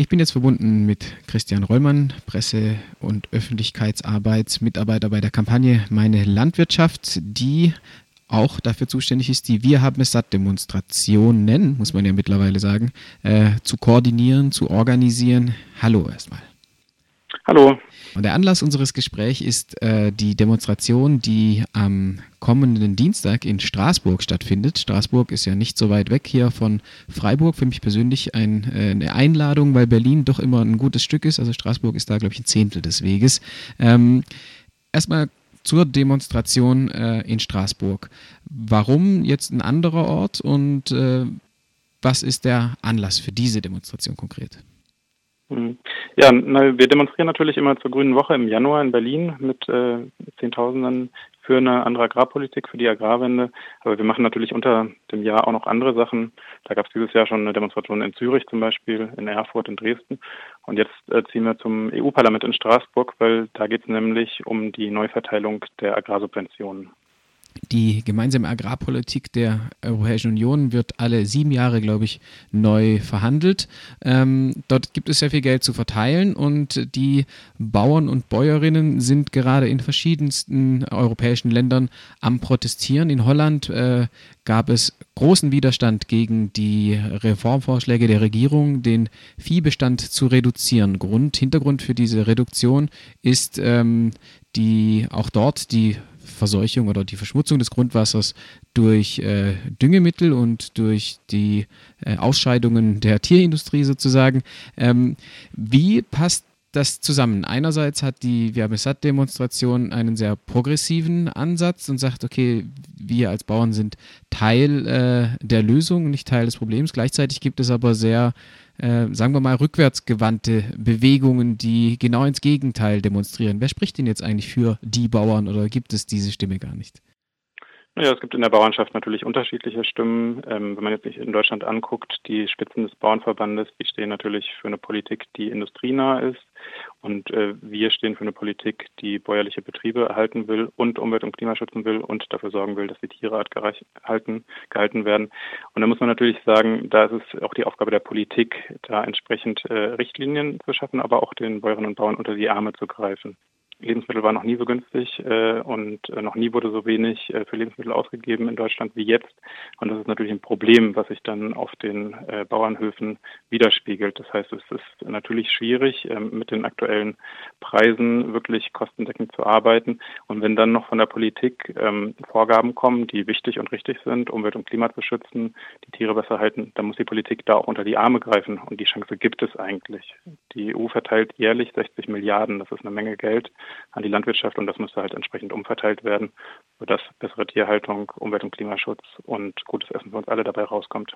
Ich bin jetzt verbunden mit Christian Rollmann, Presse- und Öffentlichkeitsarbeitsmitarbeiter bei der Kampagne Meine Landwirtschaft, die auch dafür zuständig ist, die Wir haben es satt Demonstrationen, muss man ja mittlerweile sagen, äh, zu koordinieren, zu organisieren. Hallo erstmal. Hallo. Und der Anlass unseres Gesprächs ist äh, die Demonstration, die am kommenden Dienstag in Straßburg stattfindet. Straßburg ist ja nicht so weit weg hier von Freiburg. Für mich persönlich ein, äh, eine Einladung, weil Berlin doch immer ein gutes Stück ist. Also Straßburg ist da, glaube ich, ein Zehntel des Weges. Ähm, erstmal zur Demonstration äh, in Straßburg. Warum jetzt ein anderer Ort und äh, was ist der Anlass für diese Demonstration konkret? Hm. Ja, na, wir demonstrieren natürlich immer zur Grünen Woche im Januar in Berlin mit äh, Zehntausenden für eine andere Agrarpolitik, für die Agrarwende. Aber wir machen natürlich unter dem Jahr auch noch andere Sachen. Da gab es dieses Jahr schon eine Demonstration in Zürich zum Beispiel, in Erfurt, in Dresden. Und jetzt äh, ziehen wir zum EU-Parlament in Straßburg, weil da geht es nämlich um die Neuverteilung der Agrarsubventionen. Die gemeinsame Agrarpolitik der Europäischen Union wird alle sieben Jahre, glaube ich, neu verhandelt. Ähm, dort gibt es sehr viel Geld zu verteilen und die Bauern und Bäuerinnen sind gerade in verschiedensten europäischen Ländern am Protestieren. In Holland äh, gab es großen Widerstand gegen die Reformvorschläge der Regierung, den Viehbestand zu reduzieren. Grund, Hintergrund für diese Reduktion ist ähm, die auch dort die Verseuchung oder die Verschmutzung des Grundwassers durch äh, Düngemittel und durch die äh, Ausscheidungen der Tierindustrie sozusagen. Ähm, wie passt das zusammen? Einerseits hat die Werbesat-Demonstration einen sehr progressiven Ansatz und sagt, okay, wir als Bauern sind Teil äh, der Lösung, nicht Teil des Problems. Gleichzeitig gibt es aber sehr äh, sagen wir mal, rückwärtsgewandte Bewegungen, die genau ins Gegenteil demonstrieren. Wer spricht denn jetzt eigentlich für die Bauern oder gibt es diese Stimme gar nicht? Ja, es gibt in der Bauernschaft natürlich unterschiedliche Stimmen. Ähm, wenn man jetzt sich in Deutschland anguckt, die Spitzen des Bauernverbandes, die stehen natürlich für eine Politik, die industrienah ist. Und äh, wir stehen für eine Politik, die bäuerliche Betriebe erhalten will und Umwelt- und Klima schützen will und dafür sorgen will, dass die Tiere artgehalten gehalten werden. Und da muss man natürlich sagen, da ist es auch die Aufgabe der Politik, da entsprechend äh, Richtlinien zu schaffen, aber auch den Bäuerinnen und Bauern unter die Arme zu greifen. Lebensmittel waren noch nie so günstig äh, und äh, noch nie wurde so wenig äh, für Lebensmittel ausgegeben in Deutschland wie jetzt. Und das ist natürlich ein Problem, was sich dann auf den äh, Bauernhöfen widerspiegelt. Das heißt, es ist natürlich schwierig, ähm, mit den aktuellen Preisen wirklich kostendeckend zu arbeiten. Und wenn dann noch von der Politik ähm, Vorgaben kommen, die wichtig und richtig sind, Umwelt und Klima zu schützen, die Tiere besser halten, dann muss die Politik da auch unter die Arme greifen. Und die Chance gibt es eigentlich. Die EU verteilt jährlich 60 Milliarden. Das ist eine Menge Geld an die Landwirtschaft und das müsste halt entsprechend umverteilt werden, sodass bessere Tierhaltung, Umwelt- und Klimaschutz und gutes Essen für uns alle dabei rauskommt.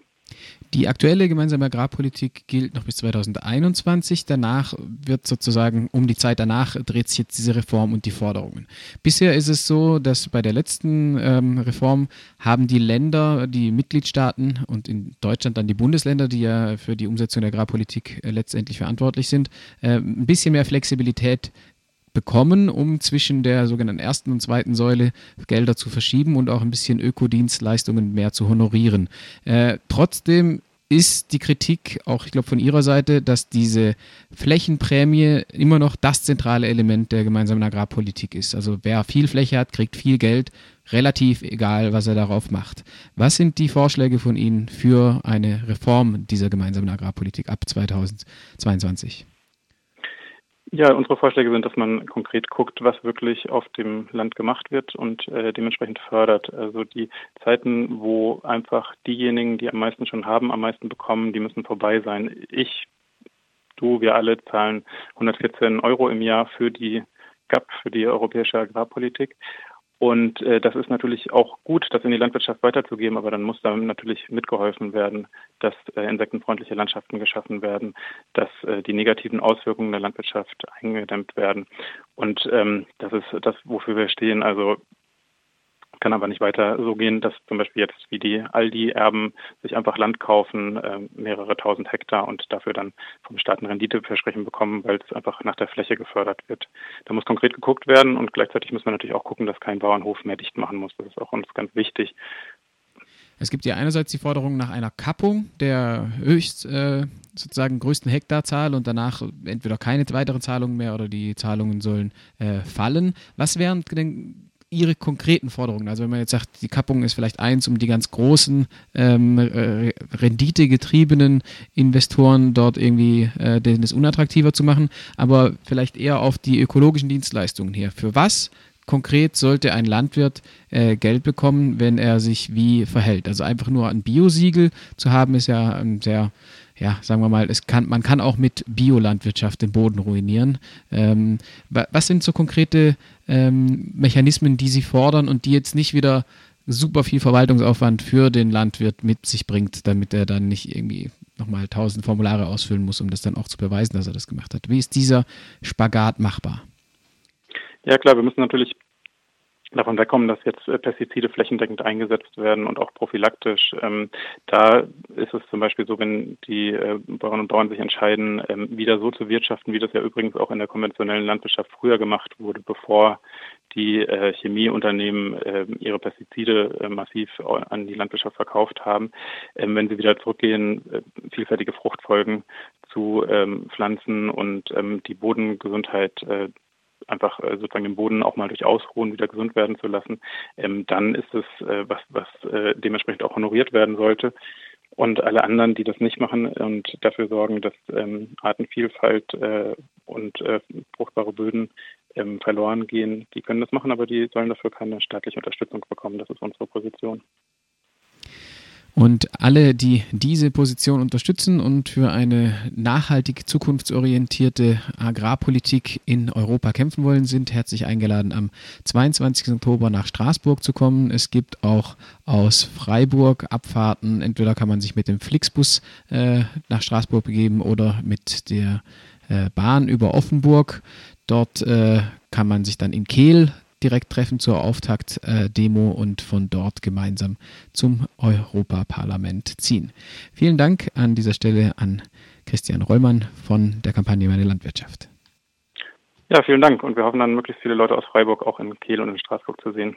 Die aktuelle gemeinsame Agrarpolitik gilt noch bis 2021. Danach wird sozusagen um die Zeit danach dreht sich jetzt diese Reform und die Forderungen. Bisher ist es so, dass bei der letzten ähm, Reform haben die Länder, die Mitgliedstaaten und in Deutschland dann die Bundesländer, die ja für die Umsetzung der Agrarpolitik äh, letztendlich verantwortlich sind, äh, ein bisschen mehr Flexibilität bekommen, um zwischen der sogenannten ersten und zweiten Säule Gelder zu verschieben und auch ein bisschen Ökodienstleistungen mehr zu honorieren. Äh, trotzdem ist die Kritik auch, ich glaube, von Ihrer Seite, dass diese Flächenprämie immer noch das zentrale Element der gemeinsamen Agrarpolitik ist. Also wer viel Fläche hat, kriegt viel Geld, relativ egal, was er darauf macht. Was sind die Vorschläge von Ihnen für eine Reform dieser gemeinsamen Agrarpolitik ab 2022? Ja, unsere Vorschläge sind, dass man konkret guckt, was wirklich auf dem Land gemacht wird und äh, dementsprechend fördert. Also die Zeiten, wo einfach diejenigen, die am meisten schon haben, am meisten bekommen, die müssen vorbei sein. Ich, du, wir alle zahlen 114 Euro im Jahr für die GAP, für die europäische Agrarpolitik. Und äh, das ist natürlich auch gut, das in die Landwirtschaft weiterzugeben, aber dann muss da natürlich mitgeholfen werden, dass äh, insektenfreundliche Landschaften geschaffen werden, dass äh, die negativen Auswirkungen der Landwirtschaft eingedämmt werden. Und ähm, das ist das, wofür wir stehen. Also kann aber nicht weiter so gehen, dass zum Beispiel jetzt wie die Aldi-Erben sich einfach Land kaufen, äh, mehrere tausend Hektar und dafür dann vom Staat ein Renditeversprechen bekommen, weil es einfach nach der Fläche gefördert wird. Da muss konkret geguckt werden und gleichzeitig muss man natürlich auch gucken, dass kein Bauernhof mehr dicht machen muss. Das ist auch uns ganz wichtig. Es gibt ja einerseits die Forderung nach einer Kappung der höchst äh, sozusagen größten Hektarzahl und danach entweder keine weiteren Zahlungen mehr oder die Zahlungen sollen äh, fallen. Was wären denn Ihre konkreten Forderungen? Also wenn man jetzt sagt, die Kappung ist vielleicht eins, um die ganz großen ähm, renditegetriebenen Investoren dort irgendwie äh, es unattraktiver zu machen, aber vielleicht eher auf die ökologischen Dienstleistungen her. Für was konkret sollte ein Landwirt äh, Geld bekommen, wenn er sich wie verhält? Also einfach nur ein Biosiegel zu haben, ist ja ein sehr ja, sagen wir mal, es kann, man kann auch mit Biolandwirtschaft den Boden ruinieren. Ähm, was sind so konkrete ähm, Mechanismen, die Sie fordern und die jetzt nicht wieder super viel Verwaltungsaufwand für den Landwirt mit sich bringt, damit er dann nicht irgendwie nochmal tausend Formulare ausfüllen muss, um das dann auch zu beweisen, dass er das gemacht hat. Wie ist dieser Spagat machbar? Ja klar, wir müssen natürlich davon wegkommen, dass jetzt äh, Pestizide flächendeckend eingesetzt werden und auch prophylaktisch. Ähm, da ist es zum Beispiel so, wenn die äh, Bauern und Bauern sich entscheiden, ähm, wieder so zu wirtschaften, wie das ja übrigens auch in der konventionellen Landwirtschaft früher gemacht wurde, bevor die äh, Chemieunternehmen äh, ihre Pestizide massiv an die Landwirtschaft verkauft haben, ähm, wenn sie wieder zurückgehen, vielfältige Fruchtfolgen zu ähm, Pflanzen und ähm, die Bodengesundheit einfach äh, sozusagen den Boden auch mal durch Ausruhen wieder gesund werden zu lassen, ähm, dann ist es äh, was, was äh, dementsprechend auch honoriert werden sollte. Und alle anderen, die das nicht machen und dafür sorgen, dass ähm, Artenvielfalt äh, und äh, fruchtbare Böden ähm, verloren gehen, die können das machen, aber die sollen dafür keine staatliche Unterstützung bekommen. Das ist unsere Position. Und alle, die diese Position unterstützen und für eine nachhaltig zukunftsorientierte Agrarpolitik in Europa kämpfen wollen, sind herzlich eingeladen, am 22. Oktober nach Straßburg zu kommen. Es gibt auch aus Freiburg Abfahrten. Entweder kann man sich mit dem Flixbus äh, nach Straßburg begeben oder mit der äh, Bahn über Offenburg. Dort äh, kann man sich dann in Kehl direkt treffen zur Auftaktdemo und von dort gemeinsam zum Europaparlament ziehen. Vielen Dank an dieser Stelle an Christian Rollmann von der Kampagne Meine Landwirtschaft. Ja, vielen Dank und wir hoffen dann möglichst viele Leute aus Freiburg auch in Kiel und in Straßburg zu sehen.